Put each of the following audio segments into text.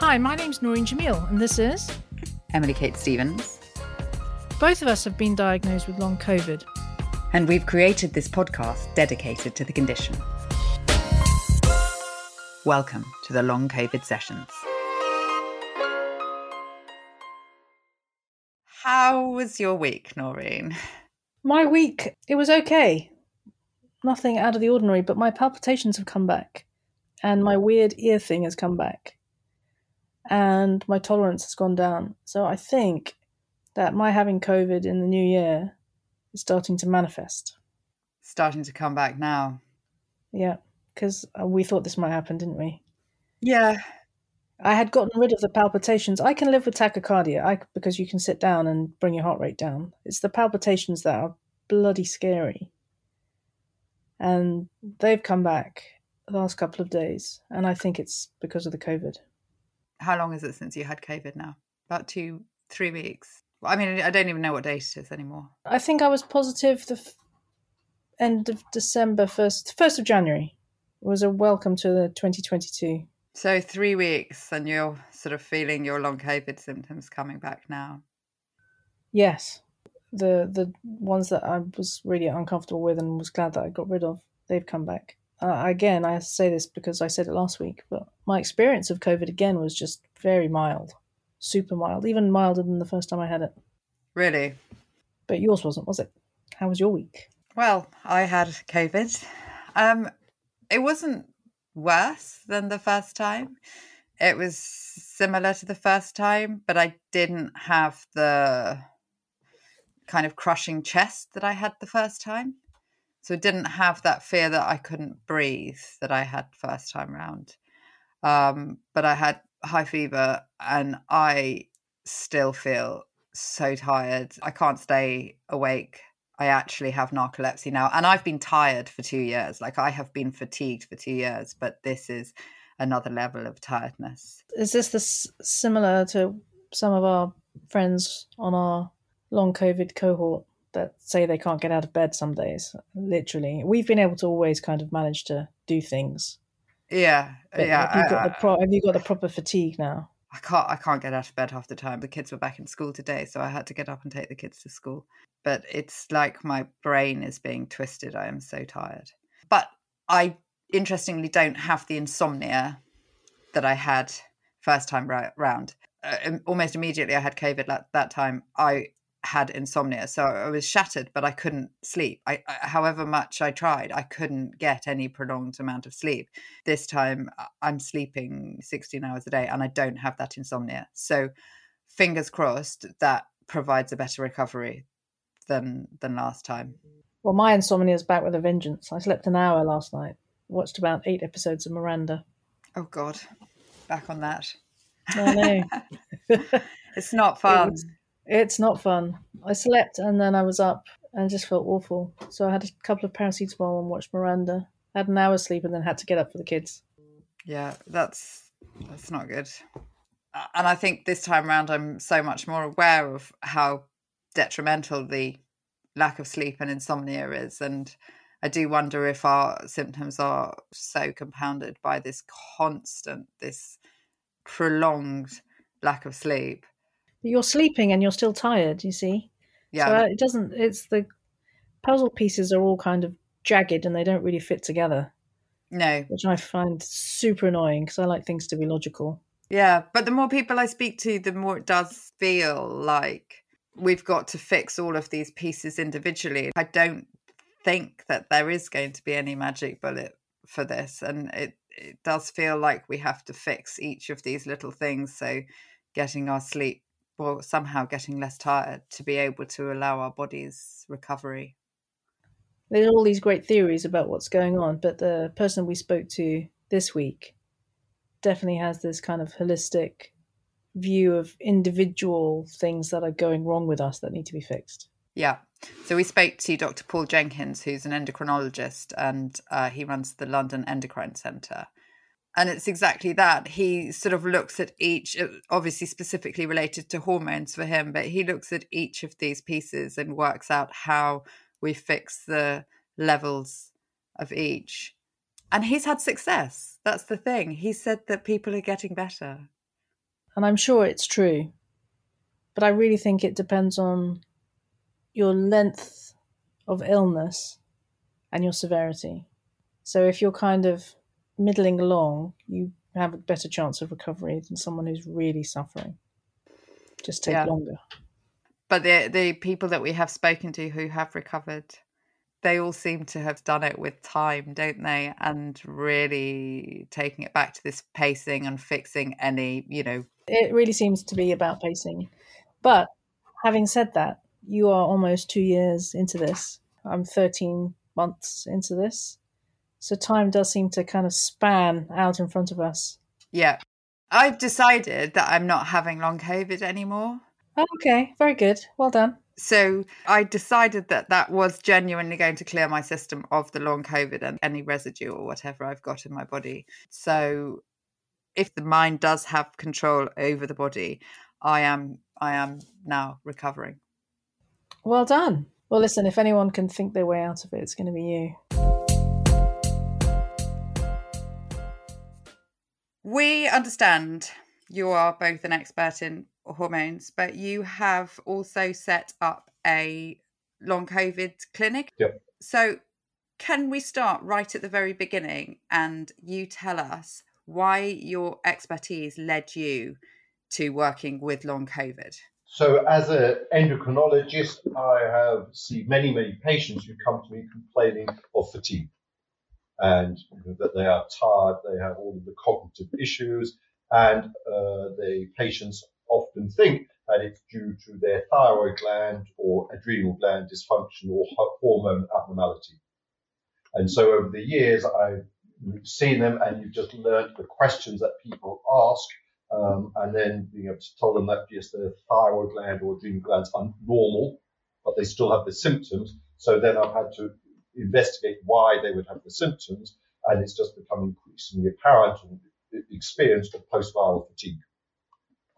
Hi, my name's Noreen Jamil, and this is Emily Kate Stevens. Both of us have been diagnosed with long COVID. And we've created this podcast dedicated to the condition. Welcome to the Long COVID Sessions. How was your week, Noreen? My week, it was okay. Nothing out of the ordinary, but my palpitations have come back. And my weird ear thing has come back. And my tolerance has gone down. So I think that my having COVID in the new year is starting to manifest. Starting to come back now. Yeah, because uh, we thought this might happen, didn't we? Yeah. I had gotten rid of the palpitations. I can live with tachycardia I, because you can sit down and bring your heart rate down. It's the palpitations that are bloody scary. And they've come back the last couple of days. And I think it's because of the COVID. How long is it since you had COVID now? About two, three weeks. I mean, I don't even know what date it is anymore. I think I was positive the f- end of December, first first of January. It was a welcome to the 2022. So three weeks, and you're sort of feeling your long COVID symptoms coming back now. Yes, the the ones that I was really uncomfortable with and was glad that I got rid of, they've come back. Uh, again, I say this because I said it last week, but my experience of COVID again was just very mild super mild, even milder than the first time I had it. Really? But yours wasn't, was it? How was your week? Well, I had COVID. Um, it wasn't worse than the first time. It was similar to the first time, but I didn't have the kind of crushing chest that I had the first time. So I didn't have that fear that I couldn't breathe that I had first time round. Um, but I had high fever and I still feel so tired. I can't stay awake. I actually have narcolepsy now. And I've been tired for two years. Like I have been fatigued for two years, but this is another level of tiredness. Is this this similar to some of our friends on our long COVID cohort that say they can't get out of bed some days? Literally. We've been able to always kind of manage to do things yeah, but yeah. Have you, got I, the pro- have you got the proper fatigue now? I can't. I can't get out of bed half the time. The kids were back in school today, so I had to get up and take the kids to school. But it's like my brain is being twisted. I am so tired. But I interestingly don't have the insomnia that I had first time round. Uh, almost immediately, I had COVID at that time. I had insomnia so i was shattered but i couldn't sleep. I, I, however much i tried i couldn't get any prolonged amount of sleep. This time uh, i'm sleeping 16 hours a day and i don't have that insomnia. So fingers crossed that provides a better recovery than than last time. Well my insomnia is back with a vengeance. I slept an hour last night watched about eight episodes of miranda. Oh god back on that. I know. It's not fun. it it's not fun. I slept and then I was up and just felt awful. So I had a couple of paracetamol and watched Miranda. Had an hour's sleep and then had to get up for the kids. Yeah, that's that's not good. And I think this time around, I'm so much more aware of how detrimental the lack of sleep and insomnia is, and I do wonder if our symptoms are so compounded by this constant, this prolonged lack of sleep you're sleeping and you're still tired. You see. Yeah. So uh, it doesn't. It's the puzzle pieces are all kind of jagged and they don't really fit together. No. Which I find super annoying because I like things to be logical. Yeah, but the more people I speak to, the more it does feel like we've got to fix all of these pieces individually. I don't think that there is going to be any magic bullet for this, and it it does feel like we have to fix each of these little things. So, getting our sleep well somehow getting less tired to be able to allow our bodies recovery. There's all these great theories about what's going on but the person we spoke to this week definitely has this kind of holistic view of individual things that are going wrong with us that need to be fixed. Yeah. So we spoke to dr paul jenkins who's an endocrinologist and uh, he runs the london endocrine centre and it's exactly that. He sort of looks at each uh, obviously specifically related to hormones for him but he looks at each of these pieces and works out how we fix the levels of each. And he's had success. That's the thing. He said that people are getting better. And I'm sure it's true, but I really think it depends on your length of illness and your severity. So if you're kind of middling along, you have a better chance of recovery than someone who's really suffering. Just take yeah. longer. But the the people that we have spoken to who have recovered, they all seem to have done it with time, don't they? And really taking it back to this pacing and fixing any, you know. It really seems to be about pacing. But having said that, you are almost two years into this. I'm 13 months into this. So time does seem to kind of span out in front of us. Yeah. I've decided that I'm not having long COVID anymore. Oh, okay, very good. Well done. So I decided that that was genuinely going to clear my system of the long COVID and any residue or whatever I've got in my body. So if the mind does have control over the body, I am I am now recovering. Well done. Well, listen, if anyone can think their way out of it, it's going to be you. We understand you are both an expert in hormones, but you have also set up a long COVID clinic. Yep. So, can we start right at the very beginning and you tell us why your expertise led you to working with long COVID? So, as an endocrinologist, I have seen many, many patients who come to me complaining of fatigue and that they are tired, they have all of the cognitive issues, and uh, the patients often think that it's due to their thyroid gland or adrenal gland dysfunction or hormone abnormality. And so over the years, I've seen them and you've just learned the questions that people ask um, and then being able to tell them that yes, their thyroid gland or adrenal glands are normal, but they still have the symptoms. So then I've had to investigate why they would have the symptoms, and it's just become increasingly apparent and experienced of post-viral fatigue.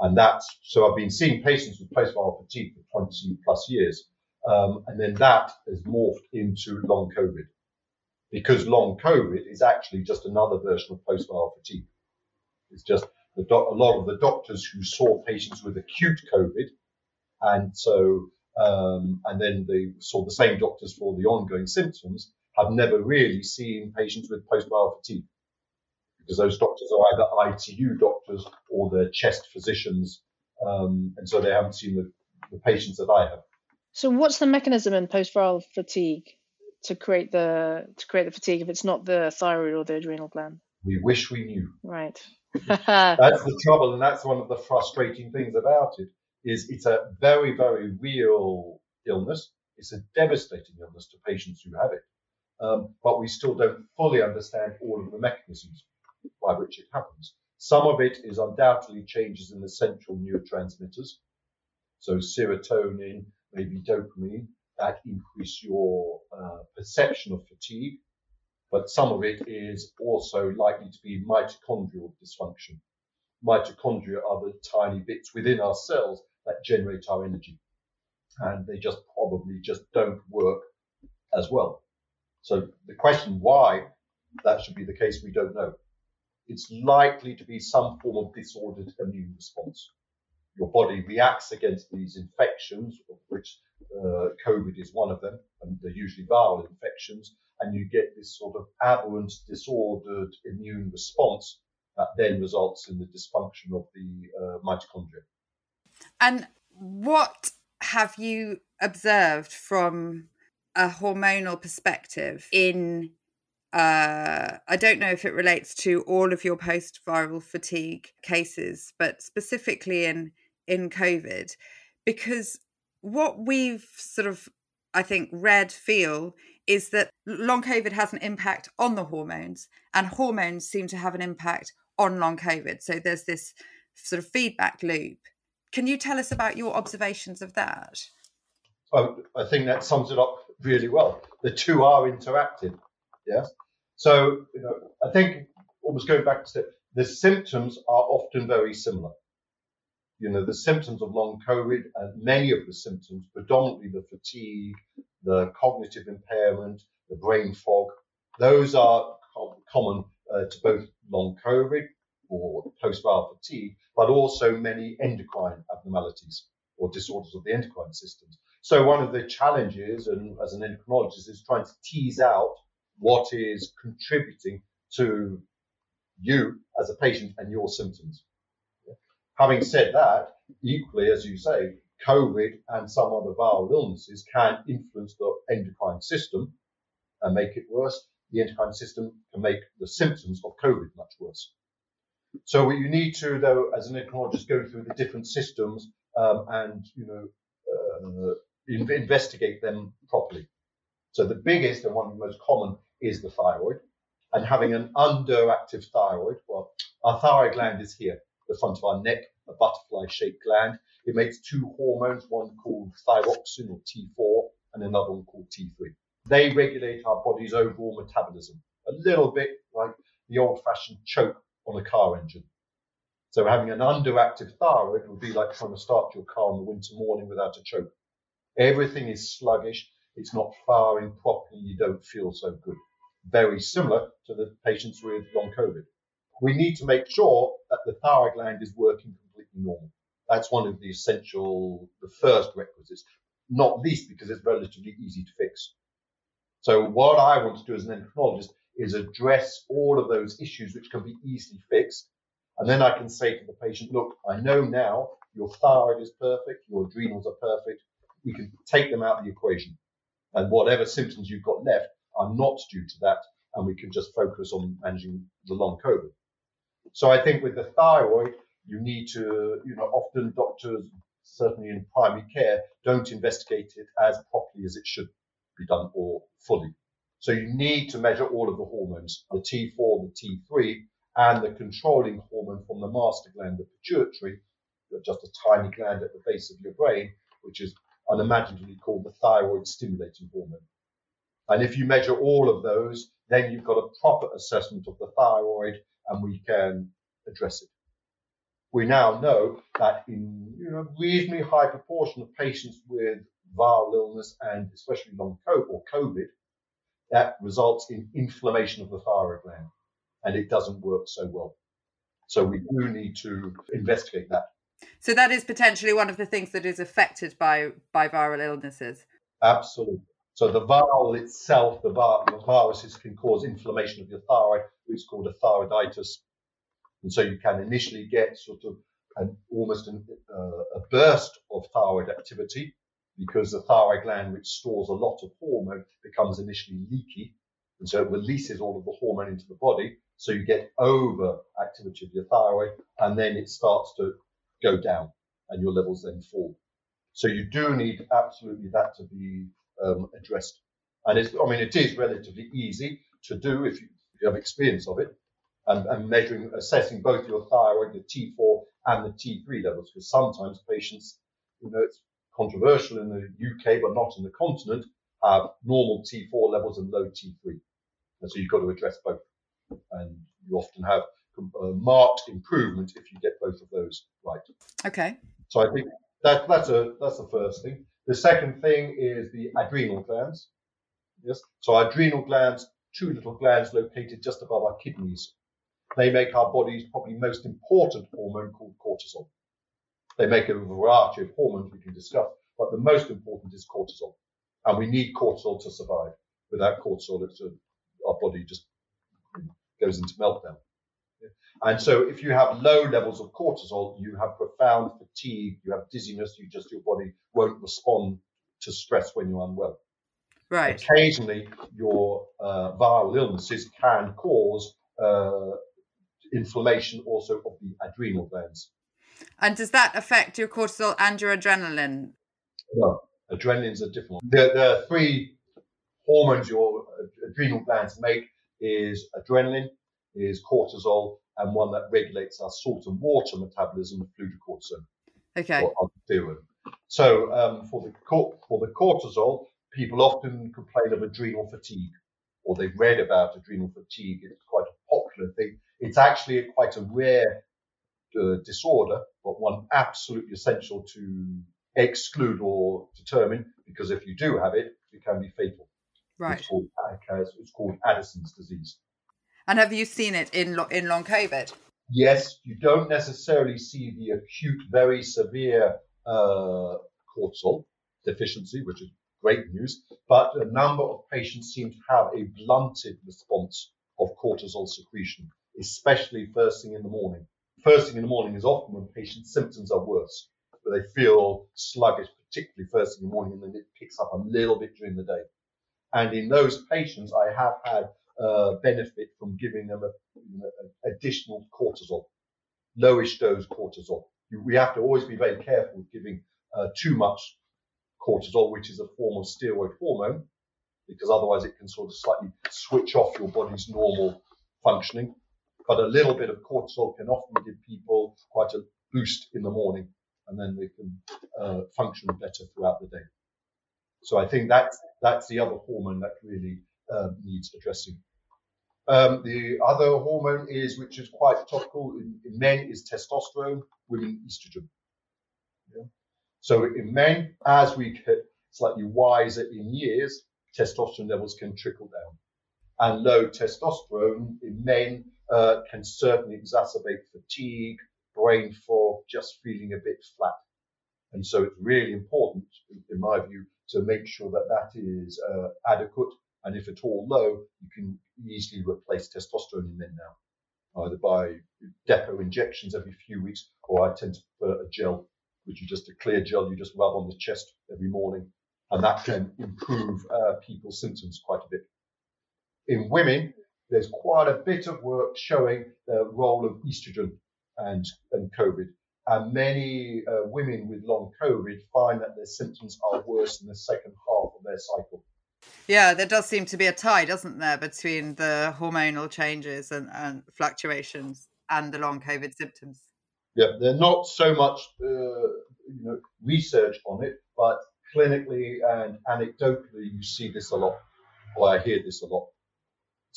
And that's, so I've been seeing patients with post-viral fatigue for 20 plus years. Um, and then that has morphed into long COVID because long COVID is actually just another version of post-viral fatigue. It's just the a lot of the doctors who saw patients with acute COVID and so um, and then they saw the same doctors for the ongoing symptoms, have never really seen patients with post-viral fatigue because those doctors are either ITU doctors or they're chest physicians, um, and so they haven't seen the, the patients that I have. So, what's the mechanism in post-viral fatigue to create the to create the fatigue if it's not the thyroid or the adrenal gland? We wish we knew. Right. that's the trouble, and that's one of the frustrating things about it is it's a very, very real illness. It's a devastating illness to patients who have it. Um, but we still don't fully understand all of the mechanisms by which it happens. Some of it is undoubtedly changes in the central neurotransmitters. So serotonin, maybe dopamine, that increase your uh, perception of fatigue. But some of it is also likely to be mitochondrial dysfunction. Mitochondria are the tiny bits within our cells that generate our energy. And they just probably just don't work as well. So the question why that should be the case, we don't know. It's likely to be some form of disordered immune response. Your body reacts against these infections, of which uh, COVID is one of them, and they're usually viral infections, and you get this sort of aberrant, disordered immune response that then results in the dysfunction of the uh, mitochondria. And what have you observed from a hormonal perspective in uh, I don't know if it relates to all of your post viral fatigue cases, but specifically in in COVID, because what we've sort of I think read feel is that long COVID has an impact on the hormones, and hormones seem to have an impact on long COVID. So there's this sort of feedback loop. Can you tell us about your observations of that? Oh, I think that sums it up really well. The two are interactive. Yes. So, you know, I think almost going back to the symptoms are often very similar. You know, the symptoms of long COVID and many of the symptoms, predominantly the fatigue, the cognitive impairment, the brain fog, those are common uh, to both long COVID or post-viral fatigue, but also many endocrine abnormalities or disorders of the endocrine systems. So one of the challenges, and as an endocrinologist, is trying to tease out what is contributing to you as a patient and your symptoms. Having said that, equally, as you say, COVID and some other viral illnesses can influence the endocrine system and make it worse. The endocrine system can make the symptoms of COVID much worse. So what you need to, though, as an endocrinologist, go through the different systems um, and you know uh, investigate them properly. So the biggest and one of the most common is the thyroid, and having an underactive thyroid. Well, our thyroid gland is here, the front of our neck, a butterfly-shaped gland. It makes two hormones, one called thyroxine or T4, and another one called T3. They regulate our body's overall metabolism, a little bit like the old-fashioned choke on a car engine. So having an underactive thyroid would be like trying to start your car on the winter morning without a choke. Everything is sluggish. It's not firing properly. You don't feel so good. Very similar to the patients with long COVID. We need to make sure that the thyroid gland is working completely normal. That's one of the essential, the first requisites, not least because it's relatively easy to fix. So what I want to do as an endocrinologist is address all of those issues which can be easily fixed. And then I can say to the patient, look, I know now your thyroid is perfect, your adrenals are perfect. We can take them out of the equation. And whatever symptoms you've got left are not due to that. And we can just focus on managing the long COVID. So I think with the thyroid, you need to, you know, often doctors, certainly in primary care, don't investigate it as properly as it should be done or fully. So you need to measure all of the hormones, the T4, the T3, and the controlling hormone from the master gland, the pituitary, just a tiny gland at the base of your brain, which is unimaginably called the thyroid stimulating hormone. And if you measure all of those, then you've got a proper assessment of the thyroid and we can address it. We now know that in you know, reasonably high proportion of patients with viral illness and especially long COVID or COVID, that results in inflammation of the thyroid gland and it doesn't work so well. So we do need to investigate that. So that is potentially one of the things that is affected by by viral illnesses. Absolutely. So the viral itself, the, the viruses can cause inflammation of your thyroid, which is called a thyroiditis. And so you can initially get sort of an, almost an, uh, a burst of thyroid activity because the thyroid gland, which stores a lot of hormone, becomes initially leaky. And so it releases all of the hormone into the body. So you get over activity of your thyroid and then it starts to go down and your levels then fall. So you do need absolutely that to be um, addressed. And it's, I mean, it is relatively easy to do if you, if you have experience of it and, and, measuring, assessing both your thyroid, the T4 and the T3 levels, because sometimes patients, you know, it's controversial in the UK, but not in the continent, have normal T4 levels and low T3. And so you've got to address both. And you often have a marked improvement if you get both of those right. Okay. So I think that that's a that's the first thing. The second thing is the adrenal glands. Yes. So adrenal glands, two little glands located just above our kidneys. They make our body's probably most important hormone called cortisol. They make a variety of hormones we can discuss, but the most important is cortisol. And we need cortisol to survive. Without cortisol, it's a, our body just goes into meltdown. And so if you have low levels of cortisol, you have profound fatigue, you have dizziness, you just, your body won't respond to stress when you're unwell. Right. Occasionally, your uh, viral illnesses can cause uh, inflammation also of the adrenal glands. And does that affect your cortisol and your adrenaline? No, adrenaline's a different one. The, the three hormones your adrenal glands make is adrenaline, is cortisol, and one that regulates our salt and water metabolism, fludrocortisone. Okay. Or So um, for the for the cortisol, people often complain of adrenal fatigue, or they've read about adrenal fatigue. It's quite a popular thing. It's actually quite a rare uh, disorder, but one absolutely essential to exclude or determine, because if you do have it, it can be fatal. Right. It's called, it's called Addison's disease. And have you seen it in in long COVID? yes, you don't necessarily see the acute, very severe uh, cortisol deficiency, which is great news, but a number of patients seem to have a blunted response of cortisol secretion, especially first thing in the morning. First thing in the morning is often when patients' symptoms are worse, where they feel sluggish, particularly first thing in the morning, and then it picks up a little bit during the day. And in those patients, I have had uh, benefit from giving them a, additional cortisol, lowish dose cortisol. We have to always be very careful with giving uh, too much cortisol, which is a form of steroid hormone, because otherwise it can sort of slightly switch off your body's normal functioning. But a little bit of cortisol can often give people quite a boost in the morning, and then they can uh, function better throughout the day. So I think that's that's the other hormone that really uh, needs addressing. Um, the other hormone is, which is quite topical in, in men, is testosterone, women estrogen. Yeah. So in men, as we get slightly wiser in years, testosterone levels can trickle down. And low testosterone in men uh, can certainly exacerbate fatigue, brain fog, just feeling a bit flat. And so it's really important, in my view, to make sure that that is uh, adequate. And if at all low, you can easily replace testosterone in men now, either by depot injections every few weeks, or I tend to prefer a gel, which is just a clear gel you just rub on the chest every morning, and that can improve uh, people's symptoms quite a bit. In women, there's quite a bit of work showing the role of estrogen and, and COVID. And many uh, women with long COVID find that their symptoms are worse in the second half of their cycle. Yeah, there does seem to be a tie, doesn't there, between the hormonal changes and, and fluctuations and the long COVID symptoms. Yeah, there's not so much uh, you know research on it, but clinically and anecdotally, you see this a lot, or I hear this a lot.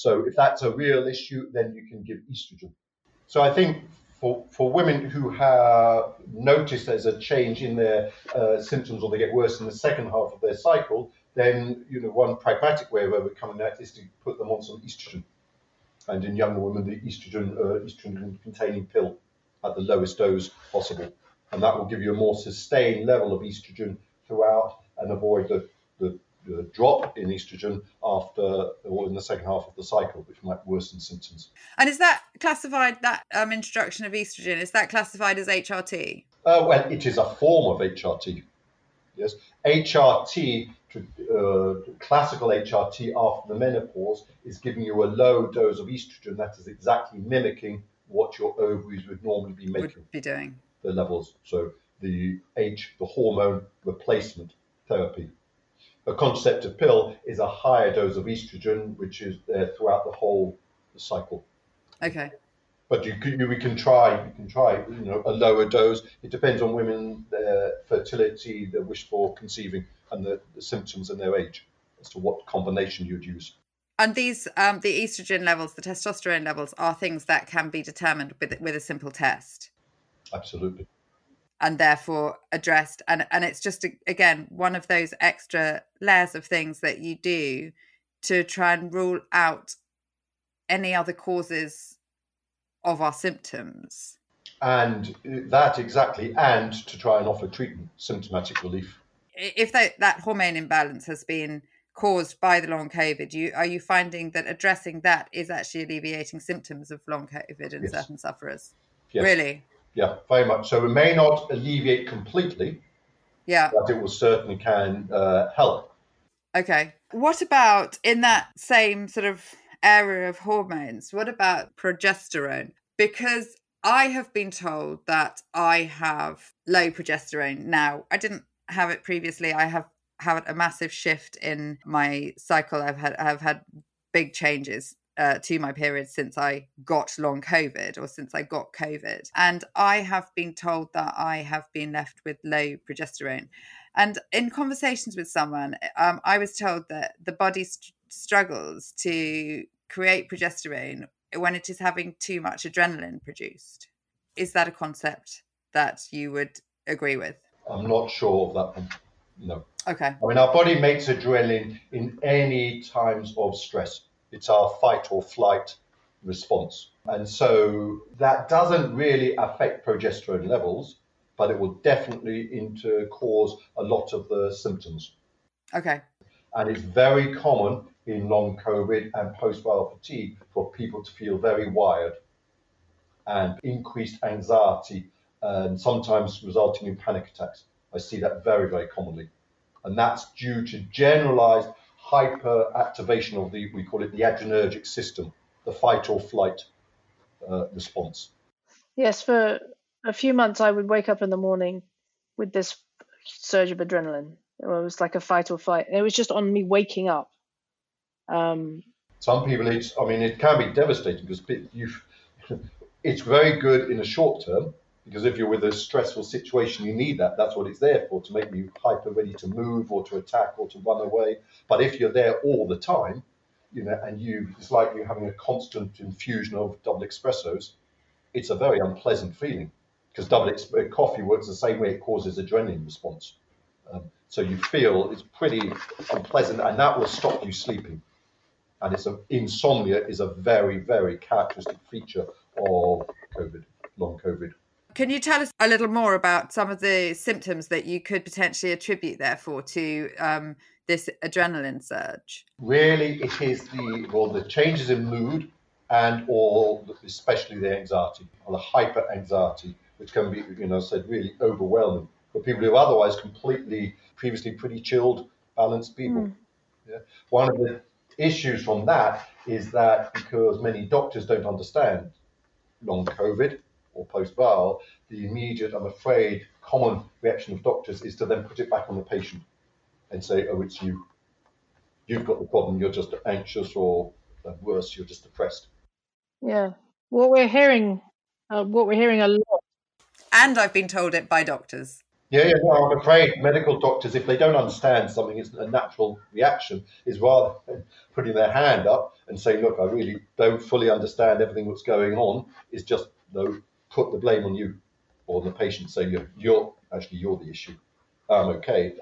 So if that's a real issue, then you can give estrogen. So I think for, for women who have noticed there's a change in their uh, symptoms or they get worse in the second half of their cycle, then you know one pragmatic way of overcoming that is to put them on some estrogen. And in younger women, the estrogen uh, estrogen containing pill at the lowest dose possible, and that will give you a more sustained level of estrogen throughout and avoid the, the, the drop in estrogen after or in the second half of the cycle, which might worsen symptoms. And is that classified that um, introduction of estrogen? Is that classified as HRT? Uh, well, it is a form of HRT. Yes, HRT uh, classical HRT after the menopause is giving you a low dose of estrogen that is exactly mimicking what your ovaries would normally be making. Would be doing. The levels. So the H, the hormone replacement therapy. A contraceptive pill is a higher dose of estrogen, which is there throughout the whole cycle. Okay. But you can, we can try, you can try, you know, a lower dose. It depends on women, their fertility, their wish for conceiving and the, the symptoms and their age as to what combination you'd use. And these, um, the estrogen levels, the testosterone levels, are things that can be determined with with a simple test. Absolutely. And therefore addressed, and and it's just again one of those extra layers of things that you do to try and rule out any other causes of our symptoms. And uh, that exactly, and to try and offer treatment, symptomatic relief if that, that hormone imbalance has been caused by the long COVID, you are you finding that addressing that is actually alleviating symptoms of long COVID in yes. certain sufferers? Yes. Really? Yeah, very much. So it may not alleviate completely. Yeah. But it will certainly can uh, help. Okay. What about in that same sort of area of hormones? What about progesterone? Because I have been told that I have low progesterone now. I didn't have it previously. I have had a massive shift in my cycle. I've had I've had big changes uh, to my period since I got long COVID or since I got COVID. And I have been told that I have been left with low progesterone. And in conversations with someone, um, I was told that the body st- struggles to create progesterone when it is having too much adrenaline produced. Is that a concept that you would agree with? I'm not sure of that one. No. Okay. I mean, our body makes adrenaline in any times of stress. It's our fight or flight response. And so that doesn't really affect progesterone levels, but it will definitely into cause a lot of the symptoms. Okay. And it's very common in long COVID and post viral fatigue for people to feel very wired and increased anxiety and sometimes resulting in panic attacks. I see that very, very commonly. And that's due to generalized hyperactivation of the, we call it the adrenergic system, the fight or flight uh, response. Yes, for a few months, I would wake up in the morning with this surge of adrenaline. It was like a fight or flight. It was just on me waking up. Um, Some people, it's, I mean, it can be devastating because you it's very good in the short term because if you're with a stressful situation, you need that. That's what it's there for to make you hyper ready to move or to attack or to run away. But if you're there all the time, you know, and you it's like you're having a constant infusion of double espressos. It's a very unpleasant feeling because double uh, coffee works the same way; it causes adrenaline response. Um, so you feel it's pretty unpleasant, and that will stop you sleeping. And it's a, insomnia is a very, very characteristic feature of COVID, long COVID. Can you tell us a little more about some of the symptoms that you could potentially attribute, therefore, to um, this adrenaline surge? Really, it is the well, the changes in mood and or especially the anxiety or the hyper anxiety, which can be, you know, said really overwhelming for people who are otherwise completely previously pretty chilled, balanced people. Mm. Yeah. One of the issues from that is that because many doctors don't understand long COVID or post viral, the immediate, I'm afraid, common reaction of doctors is to then put it back on the patient and say, oh, it's you. You've got the problem, you're just anxious, or worse, you're just depressed. Yeah. What we're hearing, uh, what we're hearing a lot. And I've been told it by doctors. Yeah, yeah, no, I'm afraid medical doctors, if they don't understand something, it's a natural reaction, is rather than putting their hand up and saying, look, I really don't fully understand everything that's going on, is just no, put the blame on you or the patient, say you're, you're actually you're the issue. I'm okay,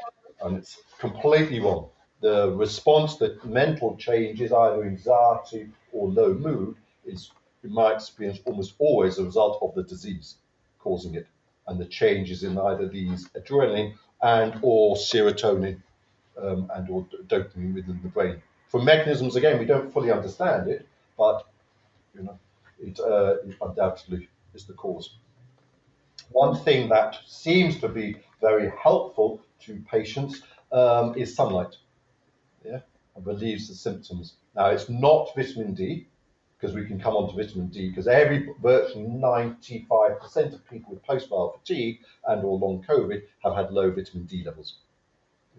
and it's completely wrong. The response, the mental change is either anxiety or low mood is, in my experience, almost always a result of the disease causing it and the changes in either these adrenaline and or serotonin um, and or dopamine within the brain. For mechanisms, again, we don't fully understand it, but you know, it, uh, it undoubtedly is the cause. One thing that seems to be very helpful to patients um, is sunlight. Yeah, and relieves the symptoms. Now, it's not vitamin D because we can come on to vitamin D because every virtually 95% of people with post-viral fatigue and or long COVID have had low vitamin D levels.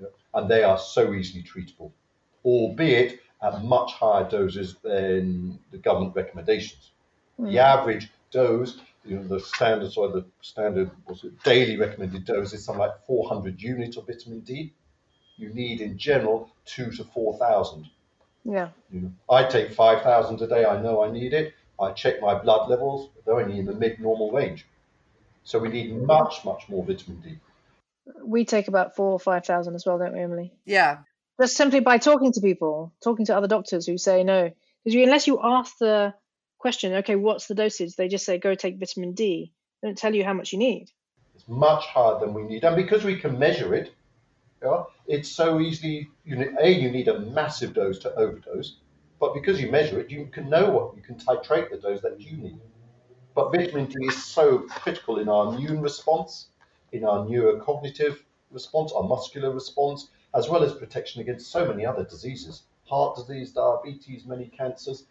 Yeah. And they are so easily treatable, albeit at much higher doses than the government recommendations. Mm. The hmm. average dose, you know, the standard or the standard was it, daily recommended dose is something like 400 units of vitamin D. You need in general two to 4,000. Yeah. You know, I take 5,000 a day. I know I need it. I check my blood levels. They're only in the mid normal range. So we need much, much more vitamin D. We take about four or 5,000 as well, don't we, Emily? Yeah. Just simply by talking to people, talking to other doctors who say no. Because unless you ask the question, okay, what's the dosage? They just say, go take vitamin D. They don't tell you how much you need. It's much higher than we need. And because we can measure it, yeah, it's so easily, you A, you need a massive dose to overdose, but because you measure it, you can know what, you can titrate the dose that you need. But vitamin D is so critical in our immune response, in our neurocognitive response, our muscular response, as well as protection against so many other diseases heart disease, diabetes, many cancers.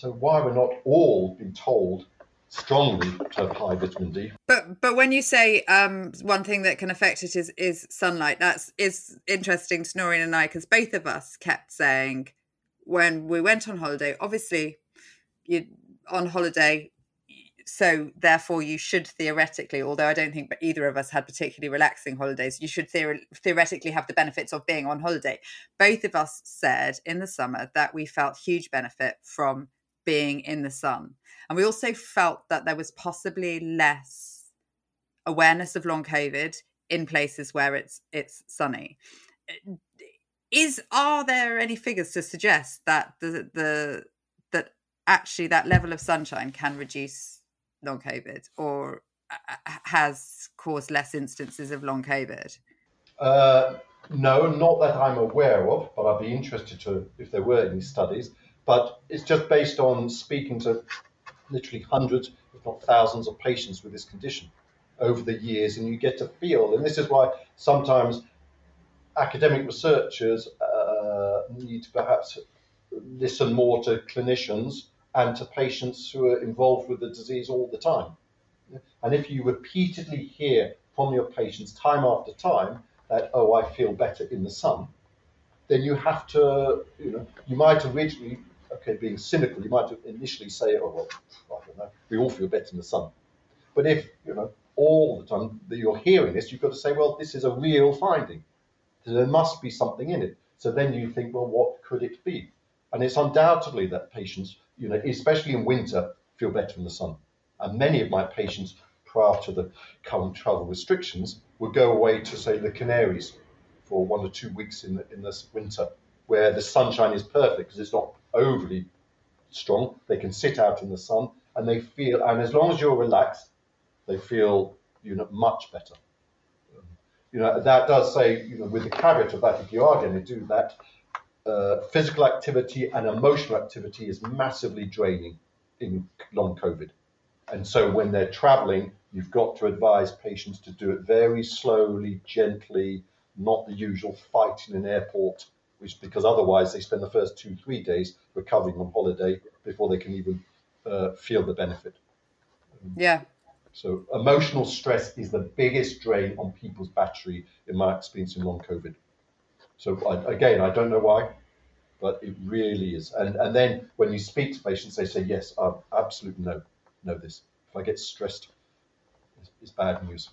So, why we're not all being told strongly to have high vitamin D. But but when you say um, one thing that can affect it is is sunlight, that's is interesting to Noreen and I because both of us kept saying when we went on holiday, obviously you on holiday so therefore you should theoretically although i don't think either of us had particularly relaxing holidays you should theor- theoretically have the benefits of being on holiday both of us said in the summer that we felt huge benefit from being in the sun. And we also felt that there was possibly less awareness of long COVID in places where it's it's sunny. Is are there any figures to suggest that the the that actually that level of sunshine can reduce long COVID or uh, has caused less instances of long COVID? Uh, no, not that I'm aware of, but I'd be interested to if there were any studies. But it's just based on speaking to literally hundreds, if not thousands, of patients with this condition over the years, and you get to feel. And this is why sometimes academic researchers uh, need to perhaps listen more to clinicians and to patients who are involved with the disease all the time. And if you repeatedly hear from your patients time after time that, oh, I feel better in the sun, then you have to, you know, you might originally, okay, being cynical, you might initially say, oh, well, I don't know, we all feel better in the sun. But if, you know, all the time that you're hearing this, you've got to say, well, this is a real finding. There must be something in it. So then you think, well, what could it be? And it's undoubtedly that patients, you know, especially in winter, feel better in the sun. And many of my patients, prior to the current travel restrictions, would go away to, say, the Canaries for one or two weeks in, the, in this winter, where the sunshine is perfect because it's not overly strong. They can sit out in the sun and they feel, and as long as you're relaxed, they feel, you know, much better. You know, that does say, you know, with the caveat of that, if you are going to do that, uh, physical activity and emotional activity is massively draining in long COVID. And so when they're traveling, you've got to advise patients to do it very slowly, gently, not the usual fight in an airport, which because otherwise they spend the first two, three days recovering on holiday before they can even uh, feel the benefit. Yeah. So emotional stress is the biggest drain on people's battery in my experience in long COVID. So I, again, I don't know why, but it really is. And and then when you speak to patients, they say, yes, I absolutely know know this. If I get stressed, it's, it's bad news.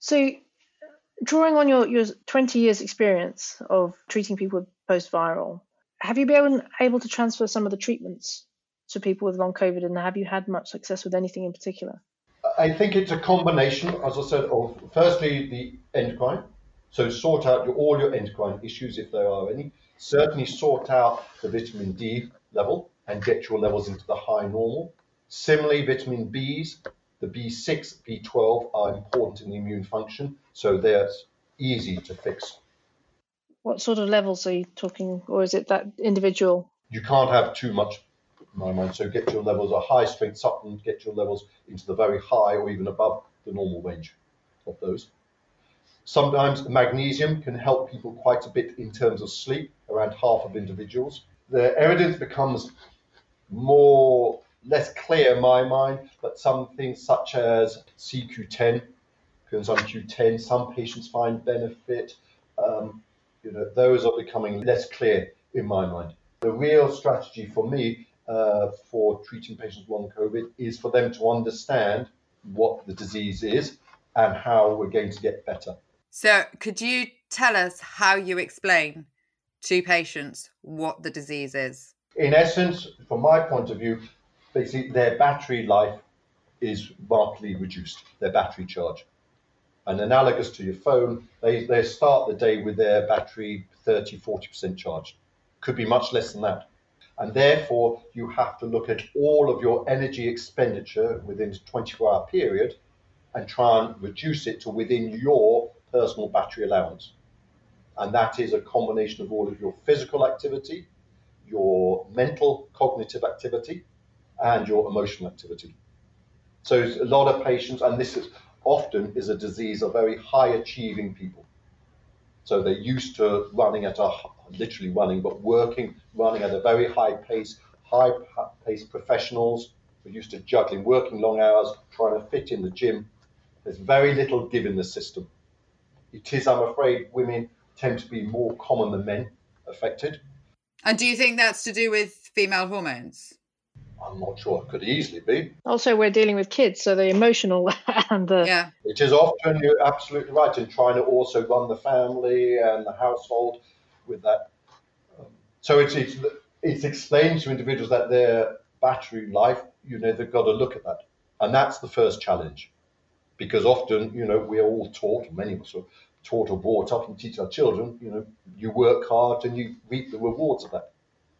So, drawing on your, your 20 years experience of treating people with post-viral, have you been able to transfer some of the treatments to people with long COVID, and have you had much success with anything in particular? I think it's a combination, as I said, of firstly the endocrine, so sort out your, all your endocrine issues if there are any. Certainly sort out the vitamin D level and get your levels into the high normal. Similarly, vitamin Bs, the B6, B12 are important in the immune function, so they're easy to fix. What sort of levels are you talking, or is it that individual? You can't have too much in my mind. So get your levels a high strength supplement, get your levels into the very high or even above the normal range of those. Sometimes magnesium can help people quite a bit in terms of sleep, around half of individuals. The evidence becomes more less clear in my mind, but some things such as CQ10, coenzyme Q10, some patients find benefit. Um, you know, those are becoming less clear in my mind. The real strategy for me uh, for treating patients with long COVID is for them to understand what the disease is and how we're going to get better. So, could you tell us how you explain to patients what the disease is? In essence, from my point of view, basically their battery life is markedly reduced, their battery charge. And analogous to your phone, they, they start the day with their battery 30, 40% charged. Could be much less than that. And therefore, you have to look at all of your energy expenditure within a 24 hour period and try and reduce it to within your personal battery allowance. And that is a combination of all of your physical activity, your mental cognitive activity, and your emotional activity. So a lot of patients, and this is often is a disease of very high achieving people. So they're used to running at a literally running, but working, running at a very high pace, high pace professionals who are used to juggling, working long hours, trying to fit in the gym. There's very little give in the system it is, I'm afraid, women tend to be more common than men affected. And do you think that's to do with female hormones? I'm not sure. It could easily be. Also, we're dealing with kids, so the emotional and the. Yeah. It is often, you're absolutely right, in trying to also run the family and the household with that. Um, so it's, it's, it's explained to individuals that their battery life, you know, they've got to look at that. And that's the first challenge because often, you know, we're all taught, many of us are taught or brought up and teach our children, you know, you work hard and you reap the rewards of that.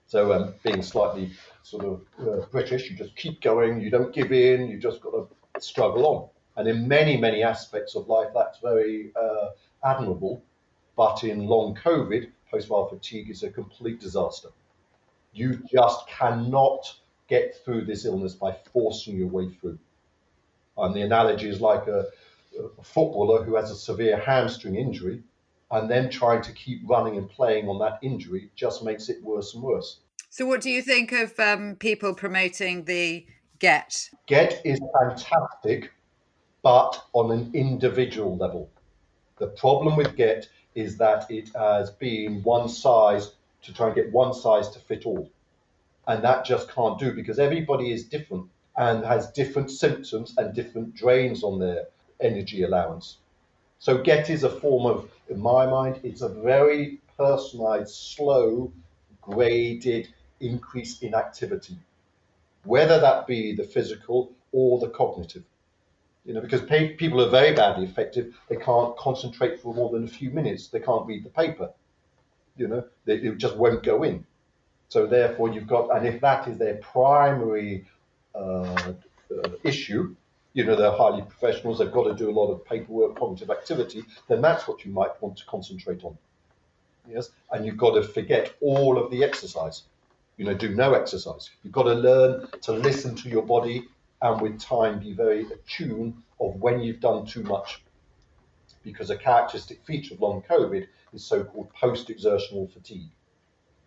So um, being slightly sort of uh, British, you just keep going, you don't give in, you just got to struggle on. And in many, many aspects of life, that's very uh, admirable. But in long COVID, post-viral fatigue is a complete disaster. You just cannot get through this illness by forcing your way through. And the analogy is like a, a footballer who has a severe hamstring injury and then trying to keep running and playing on that injury just makes it worse and worse. So, what do you think of um, people promoting the GET? GET is fantastic, but on an individual level. The problem with GET is that it has been one size to try and get one size to fit all. And that just can't do because everybody is different and has different symptoms and different drains on their energy allowance. So GET is a form of, in my mind, it's a very personalized, slow, graded increase in activity, whether that be the physical or the cognitive. You know, because people are very badly affected. They can't concentrate for more than a few minutes. They can't read the paper. You know, they, it just won't go in. So therefore, you've got, and if that is their primary uh, uh, issue, you know, they're highly professionals, they've got to do a lot of paperwork, cognitive activity, then that's what you might want to concentrate on. Yes, and you've got to forget all of the exercise. You know, do no exercise. You've got to learn to listen to your body and with time be very attuned of when you've done too much. Because a characteristic feature of long COVID is so called post exertional fatigue.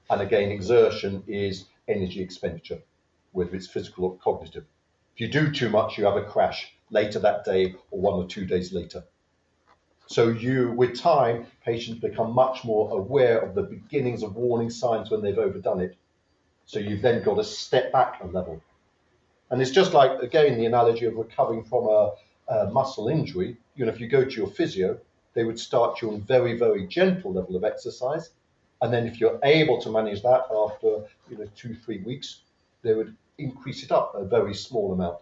And again, exertion is energy expenditure, whether it's physical or cognitive. If you do too much, you have a crash later that day or one or two days later. So you, with time, patients become much more aware of the beginnings of warning signs when they've overdone it. So you've then got to step back a level. And it's just like, again, the analogy of recovering from a, a muscle injury. You know, if you go to your physio, they would start you on very, very gentle level of exercise. And then if you're able to manage that after, you know, two, three weeks, they would increase it up a very small amount.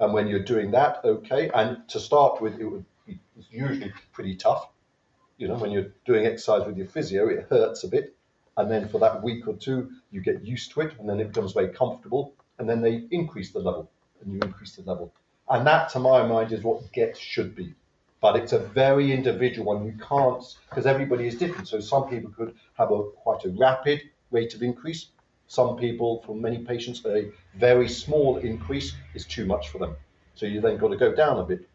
And when you're doing that, okay. And to start with, it would be usually pretty tough. You know, when you're doing exercise with your physio, it hurts a bit. And then for that week or two, you get used to it, and then it becomes very comfortable. And then they increase the level, and you increase the level. And that, to my mind, is what GET should be but it's a very individual one. You can't because everybody is different. So some people could have a quite a rapid rate of increase. Some people, for many patients, a very small increase is too much for them. So you then got to go down a bit.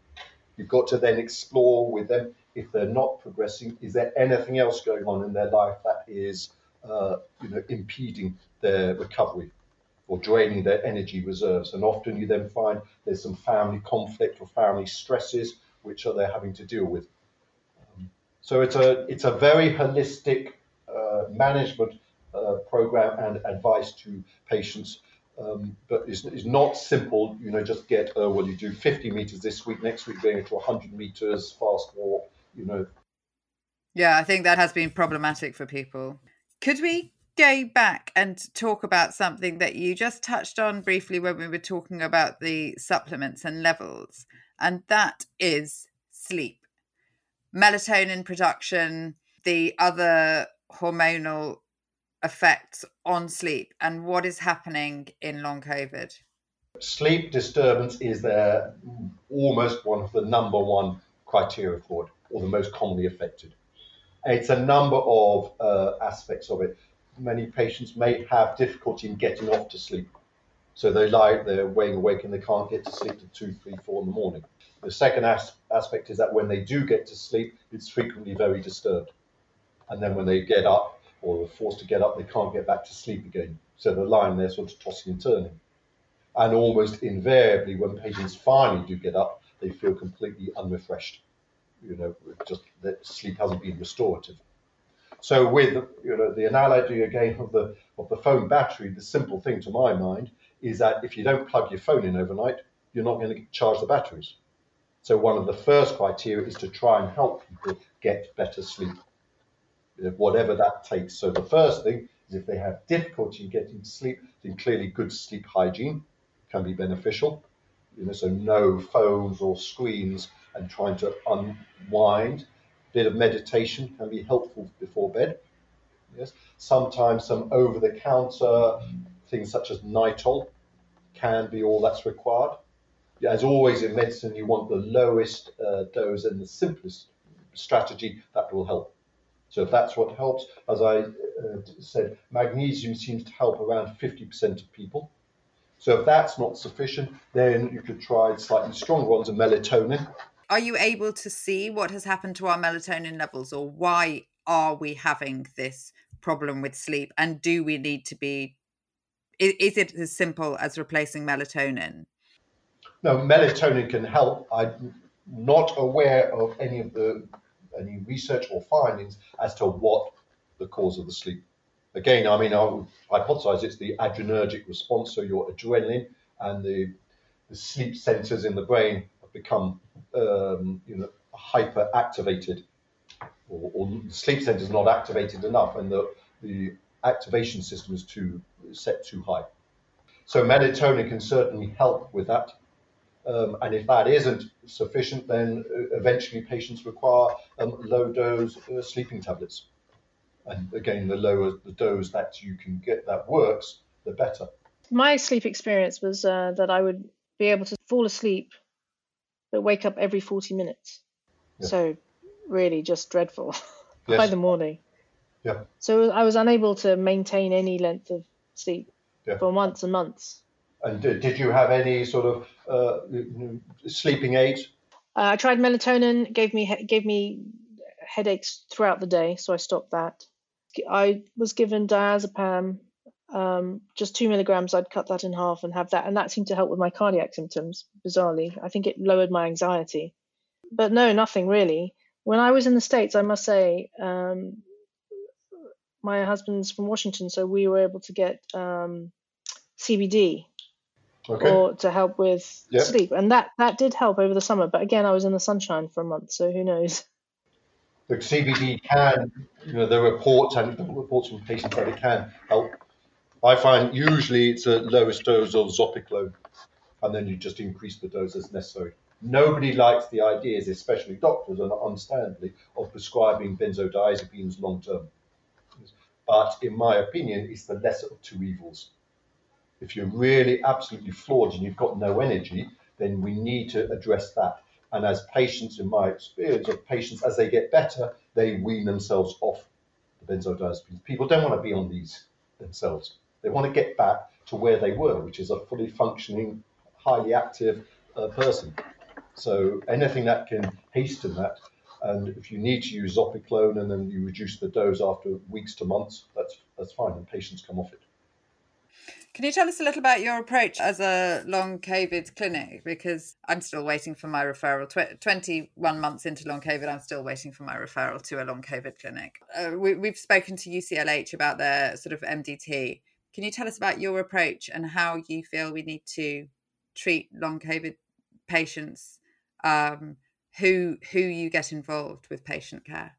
You've got to then explore with them if they're not progressing. Is there anything else going on in their life that is, uh, you know, impeding their recovery? or draining their energy reserves. And often you then find there's some family conflict or family stresses which are they having to deal with. Um, so it's a it's a very holistic uh, management uh, program and advice to patients. Um, but it's, it's, not simple, you know, just get, oh, well, you do 50 meters this week, next week going to 100 meters, fast walk, you know. Yeah, I think that has been problematic for people. Could we go back and talk about something that you just touched on briefly when we were talking about the supplements and levels? and that is sleep. Melatonin production, the other hormonal effects on sleep, and what is happening in long COVID. Sleep disturbance is the, almost one of the number one criteria for it, or the most commonly affected. It's a number of uh, aspects of it. Many patients may have difficulty in getting off to sleep. So they lie, they're weighing awake and they can't get to sleep till two, three, four in the morning. The second as- aspect is that when they do get to sleep, it's frequently very disturbed. And then when they get up or are forced to get up, they can't get back to sleep again. So they're lying there sort of tossing and turning. And almost invariably, when patients finally do get up, they feel completely unrefreshed. You know, just that sleep hasn't been restorative. So with you know the analogy again of the of the phone battery, the simple thing to my mind is that if you don't plug your phone in overnight, you're not going to charge the batteries. So one of the first criteria is to try and help people get better sleep, whatever that takes. So the first thing is if they have difficulty in getting sleep, then clearly good sleep hygiene can be beneficial. You know, so no phones or screens and trying to unwind. A bit of meditation can be helpful before bed. Yes, sometimes some over-the-counter things such as Nytol can be all that's required. As always in medicine, you want the lowest uh, dose and the simplest strategy that will help. So if that's what helps, as I uh, said, magnesium seems to help around 50% of people. So if that's not sufficient, then you could try slightly stronger ones of melatonin. Are you able to see what has happened to our melatonin levels or why are we having this problem with sleep? And do we need to be, is it as simple as replacing melatonin? No, melatonin can help. I'm not aware of any of the any research or findings as to what the cause of the sleep. Again, I mean, I would hypothesize it's the adrenergic response, so your adrenaline and the, the sleep centers in the brain have become, um, you know, hyper activated, or, or the sleep center is not activated enough, and the the activation system is too set too high. So melatonin can certainly help with that. Um, and if that isn't sufficient, then uh, eventually patients require um, low dose uh, sleeping tablets. And again, the lower the dose that you can get that works, the better. My sleep experience was uh, that I would be able to fall asleep, but wake up every 40 minutes. Yeah. So, really, just dreadful yes. by the morning. Yeah. So I was unable to maintain any length of sleep yeah. for months and months. And did, did you have any sort of uh, sleeping aids? Uh, I tried melatonin. gave me gave me headaches throughout the day, so I stopped that. I was given diazepam, um, just two milligrams. I'd cut that in half and have that, and that seemed to help with my cardiac symptoms. Bizarrely, I think it lowered my anxiety. But no, nothing really. When I was in the states, I must say, um, my husband's from Washington, so we were able to get um, CBD okay. or to help with yep. sleep, and that that did help over the summer. But again, I was in the sunshine for a month, so who knows? The CBD can, you know, there are reports and reports from patients that it can help. I find usually it's a lowest dose of Zopiclone, and then you just increase the dose as necessary. Nobody likes the ideas, especially doctors, and understandably, of prescribing benzodiazepines long term. But in my opinion, it's the lesser of two evils. If you're really absolutely flawed and you've got no energy, then we need to address that. And as patients, in my experience of patients, as they get better, they wean themselves off the benzodiazepines. People don't want to be on these themselves. They want to get back to where they were, which is a fully functioning, highly active uh, person. So anything that can hasten that and if you need to use Zopiclone and then you reduce the dose after weeks to months, that's that's fine, and patients come off it. Can you tell us a little about your approach as a long COVID clinic? Because I'm still waiting for my referral. Tw- 21 months into long COVID, I'm still waiting for my referral to a long COVID clinic. Uh, we, we've spoken to UCLH about their sort of MDT. Can you tell us about your approach and how you feel we need to treat long COVID patients? Um, who who you get involved with patient care?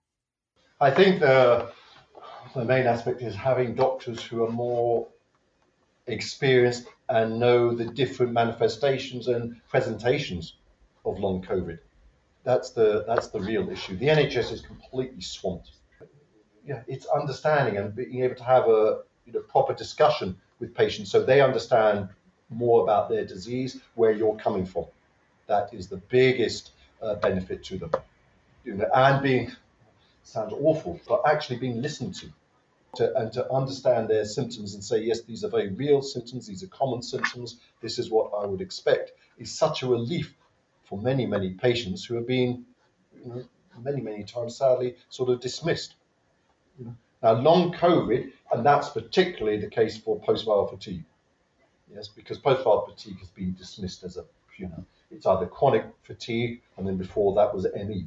I think the the main aspect is having doctors who are more experienced and know the different manifestations and presentations of long COVID. That's the that's the real issue. The NHS is completely swamped. Yeah, it's understanding and being able to have a you know, proper discussion with patients so they understand more about their disease, where you're coming from. That is the biggest uh, benefit to them. You know, and being sounds awful, but actually being listened to. To, and to understand their symptoms and say, yes, these are very real symptoms, these are common symptoms, this is what I would expect, is such a relief for many, many patients who have been you know, many, many times sadly sort of dismissed. Now, long COVID, and that's particularly the case for post-viral fatigue. Yes, because post-viral fatigue has been dismissed as a, you know, it's either chronic fatigue, and then before that was ME,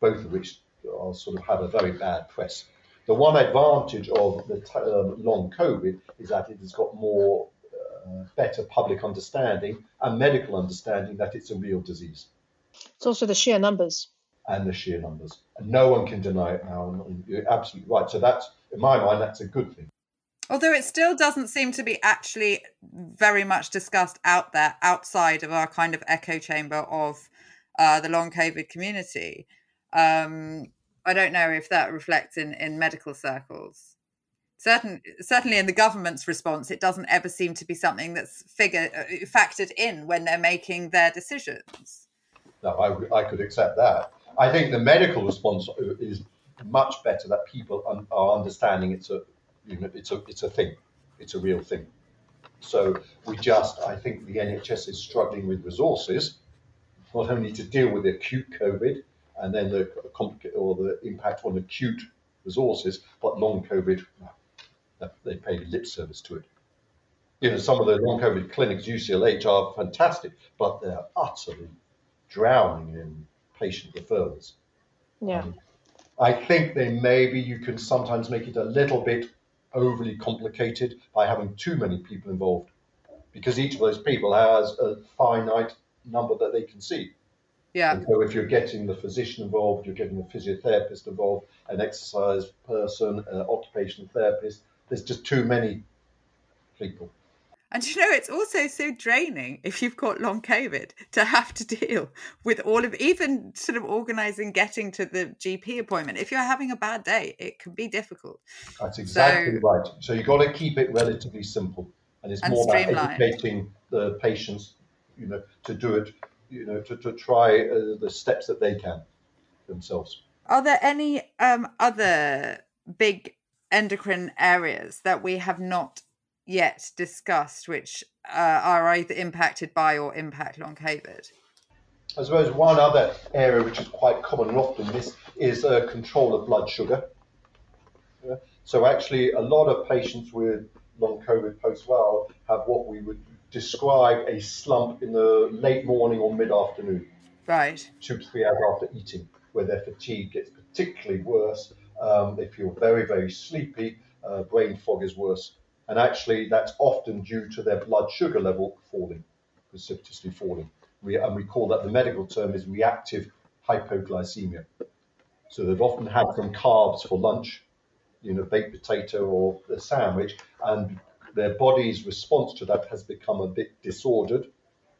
both of which are sort of have a very bad press. The one advantage of the t- um, long COVID is that it has got more uh, better public understanding and medical understanding that it's a real disease. It's also the sheer numbers. And the sheer numbers. And no one can deny it now. You're absolutely right. So that's, in my mind, that's a good thing. Although it still doesn't seem to be actually very much discussed out there outside of our kind of echo chamber of uh, the long COVID community. Um, I don't know if that reflects in, in medical circles. Certain, certainly in the government's response, it doesn't ever seem to be something that's figure, uh, factored in when they're making their decisions. No, I, I could accept that. I think the medical response is much better that people are understanding it's a, you know, it's a, it's a thing, it's a real thing. So we just, I think the NHS is struggling with resources, not only to deal with the acute COVID and then the complica- or the impact on acute resources, but long COVID, they pay lip service to it. You know, some of the long COVID clinics, UCLH, are fantastic, but they're utterly drowning in patient referrals. Yeah. Um, I think then maybe you can sometimes make it a little bit overly complicated by having too many people involved, because each of those people has a finite number that they can see. Yeah. And so if you're getting the physician involved, you're getting a physiotherapist involved, an exercise person, an occupational therapist. There's just too many people. And you know, it's also so draining if you've got long COVID to have to deal with all of even sort of organizing getting to the GP appointment. If you're having a bad day, it can be difficult. That's exactly so, right. So you've got to keep it relatively simple. And it's and more about educating the patients, you know, to do it, you know, to, to try uh, the steps that they can themselves. Are there any um, other big endocrine areas that we have not yet discussed, which uh, are either impacted by or impact long COVID? I suppose one other area which is quite common and often missed is uh, control of blood sugar. Yeah. So actually, a lot of patients with long COVID post-viral have what we would describe a slump in the late morning or mid-afternoon. Right. Two to three hours after eating, where their fatigue gets particularly worse. Um, they feel very, very sleepy. Uh, brain fog is worse. And actually, that's often due to their blood sugar level falling, precipitously falling. We, and we call that the medical term is reactive hypoglycemia. So they've often had some carbs for lunch, you know, baked potato or a sandwich, and their body's response to that has become a bit disordered.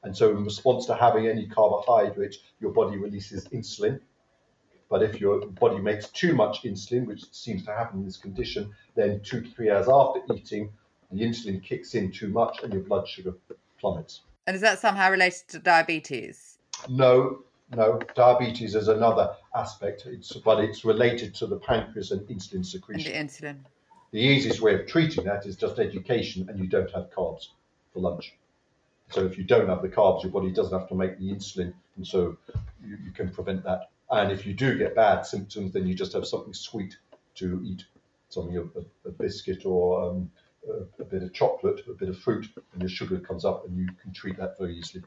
And so, in response to having any carbohydrates, your body releases insulin. But if your body makes too much insulin, which seems to happen in this condition, then two to three hours after eating, the insulin kicks in too much and your blood sugar plummets. And is that somehow related to diabetes? No, no. Diabetes is another aspect, it's, but it's related to the pancreas and insulin secretion. And the insulin. The easiest way of treating that is just education, and you don't have carbs for lunch. So if you don't have the carbs, your body doesn't have to make the insulin, and so you, you can prevent that. And if you do get bad symptoms, then you just have something sweet to eat, something a, a biscuit or um, a, a, bit of chocolate, a bit of fruit, and your sugar comes up, and you can treat that very easily.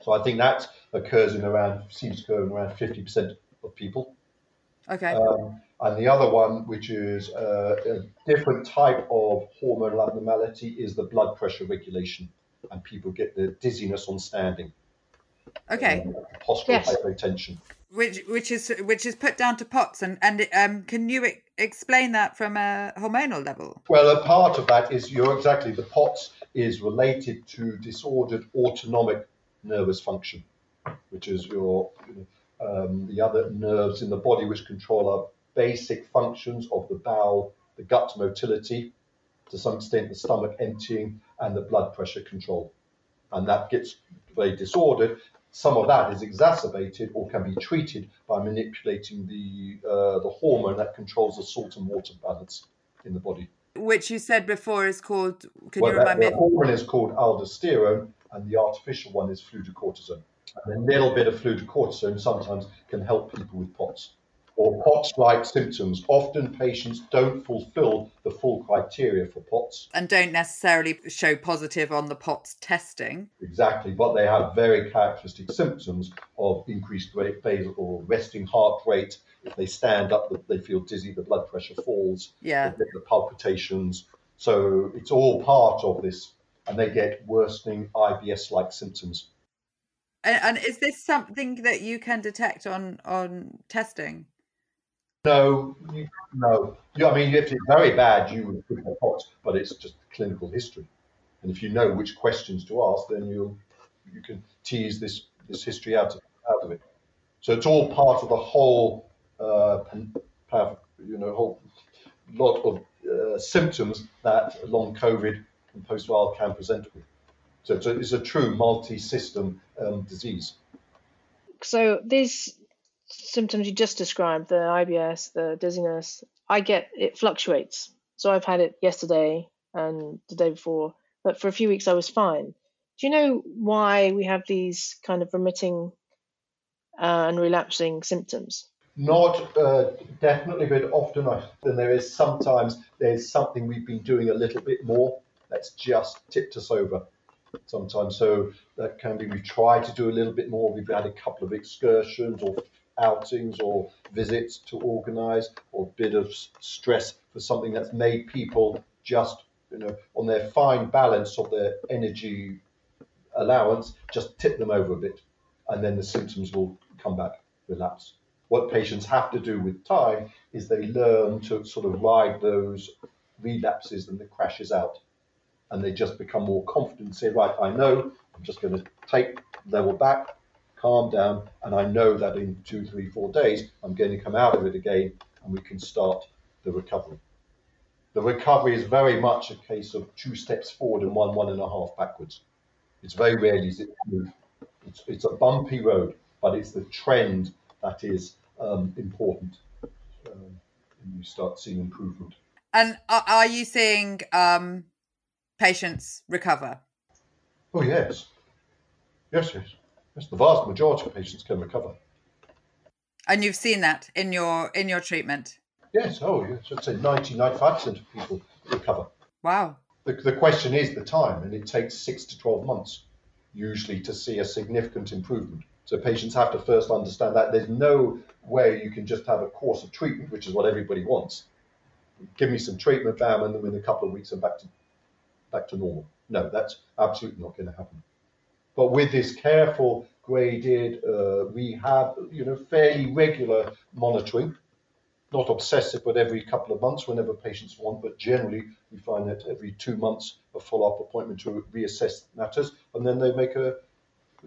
So I think that occurs in around seems to occur in around fifty percent of people. Okay. Um, and the other one, which is uh, a different type of hormonal abnormality, is the blood pressure regulation, and people get the dizziness on standing. Okay. Um, postural yes. hypotension which which is which is put down to POTS and and um, can you explain that from a hormonal level? Well, a part of that is you're exactly the POTS is related to disordered autonomic nervous function, which is your um, the other nerves in the body which control our basic functions of the bowel, the gut motility, to some extent the stomach emptying, and the blood pressure control, and that gets very disordered some of that is exacerbated or can be treated by manipulating the uh, the hormone that controls the salt and water balance in the body. Which you said before is called. Can well, you remind that, me? The hormone is called aldosterone, and the artificial one is fludrocortisone. And a little bit of fludrocortisone sometimes can help people with POTS or POTS-like symptoms. Often patients don't fulfill the full criteria for POTS. And don't necessarily show positive on the POTS testing. Exactly, but they have very characteristic symptoms of increased rate, basal or resting heart rate. If they stand up, they feel dizzy, the blood pressure falls, yeah. the palpitations. So it's all part of this, and they get worsening IBS-like symptoms. And, and is this something that you can detect on on testing? No, you, no. I mean, if it's very bad, you would put in a pot, but it's just clinical history. And if you know which questions to ask, then you you can tease this this history out of, out of it. So it's all part of the whole, uh, you know, whole lot of uh, symptoms that long COVID and post-viral can present with. So, so it's a true multi-system um, disease. So these symptoms you just described, the IBS, the dizziness, I get it fluctuates. So I've had it yesterday and the day before, but for a few weeks I was fine. Do you know why we have these kind of remitting uh, and relapsing symptoms? Not uh, definitely, but often and there is sometimes there's something we've been doing a little bit more that's just tipped us over sometimes. So that can be we've tried to do a little bit more. We've had a couple of excursions or outings or visits to organise or a bit of stress for something that's made people just you know on their fine balance of their energy allowance just tip them over a bit. And then the symptoms will come back relapse. What patients have to do with time is they learn to sort of ride those relapses and the crashes out. And they just become more confident and say, right, I know. I'm just going to take level back, calm down, and I know that in two, three, four days, I'm going to come out of it again and we can start the recovery. The recovery is very much a case of two steps forward and one, one and a half backwards. It's very rarely is it. It's, it's a bumpy road, but it's the trend that is um, important. Um, and you start seeing improvement. And are, are you seeing um, patients recover? Oh yes, yes, yes, yes. The vast majority of patients can recover. And you've seen that in your in your treatment. Yes. Oh, yes. I'd say 90, 95 percent of people recover. Wow. The, the question is the time, and it takes six to twelve months usually to see a significant improvement. So patients have to first understand that there's no way you can just have a course of treatment, which is what everybody wants. Give me some treatment, bam, and then within a couple of weeks I'm back to back to normal. No, that's absolutely not going to happen. But with this careful, graded, uh, we have you know fairly regular monitoring, not obsessive, but every couple of months whenever patients want. But generally, we find that every two months a follow-up appointment to reassess matters, and then they make a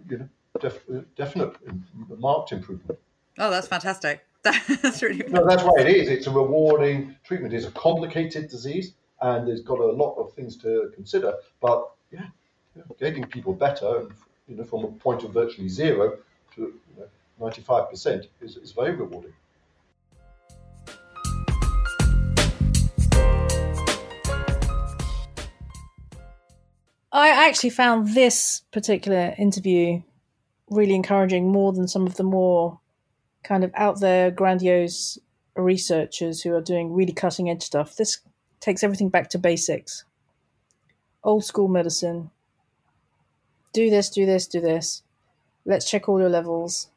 you know def- definite marked improvement. Oh, that's fantastic. That's really no, that's why it is. It's a rewarding treatment. It's a complicated disease, and it's got a lot of things to consider. But yeah, getting people better, you know, from a point of virtually zero to ninety-five percent is, is very rewarding. I actually found this particular interview really encouraging more than some of the more kind of out there grandiose researchers who are doing really cutting edge stuff. This takes everything back to basics. Old school medicine. Do this, do this, do this. Let's check all your levels.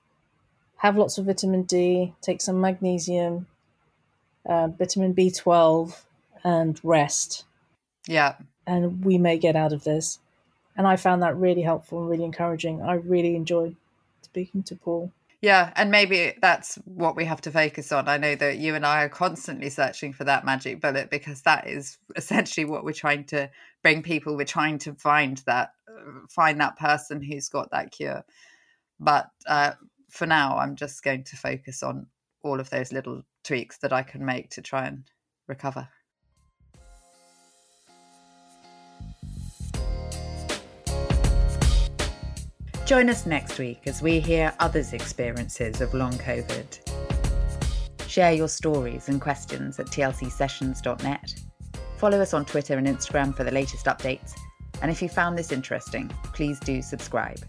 Have lots of vitamin D, take some magnesium, uh, vitamin B12, and rest. Yeah. And we may get out of this and I found that really helpful and really encouraging. I really enjoyed speaking to Paul. Yeah, and maybe that's what we have to focus on. I know that you and I are constantly searching for that magic bullet because that is essentially what we're trying to bring people. We're trying to find that find that person who's got that cure. But uh, for now, I'm just going to focus on all of those little tweaks that I can make to try and recover. Join us next week as we hear others' experiences of long COVID. Share your stories and questions at tlcsessions.net. Follow us on Twitter and Instagram for the latest updates. And if you found this interesting, please do subscribe.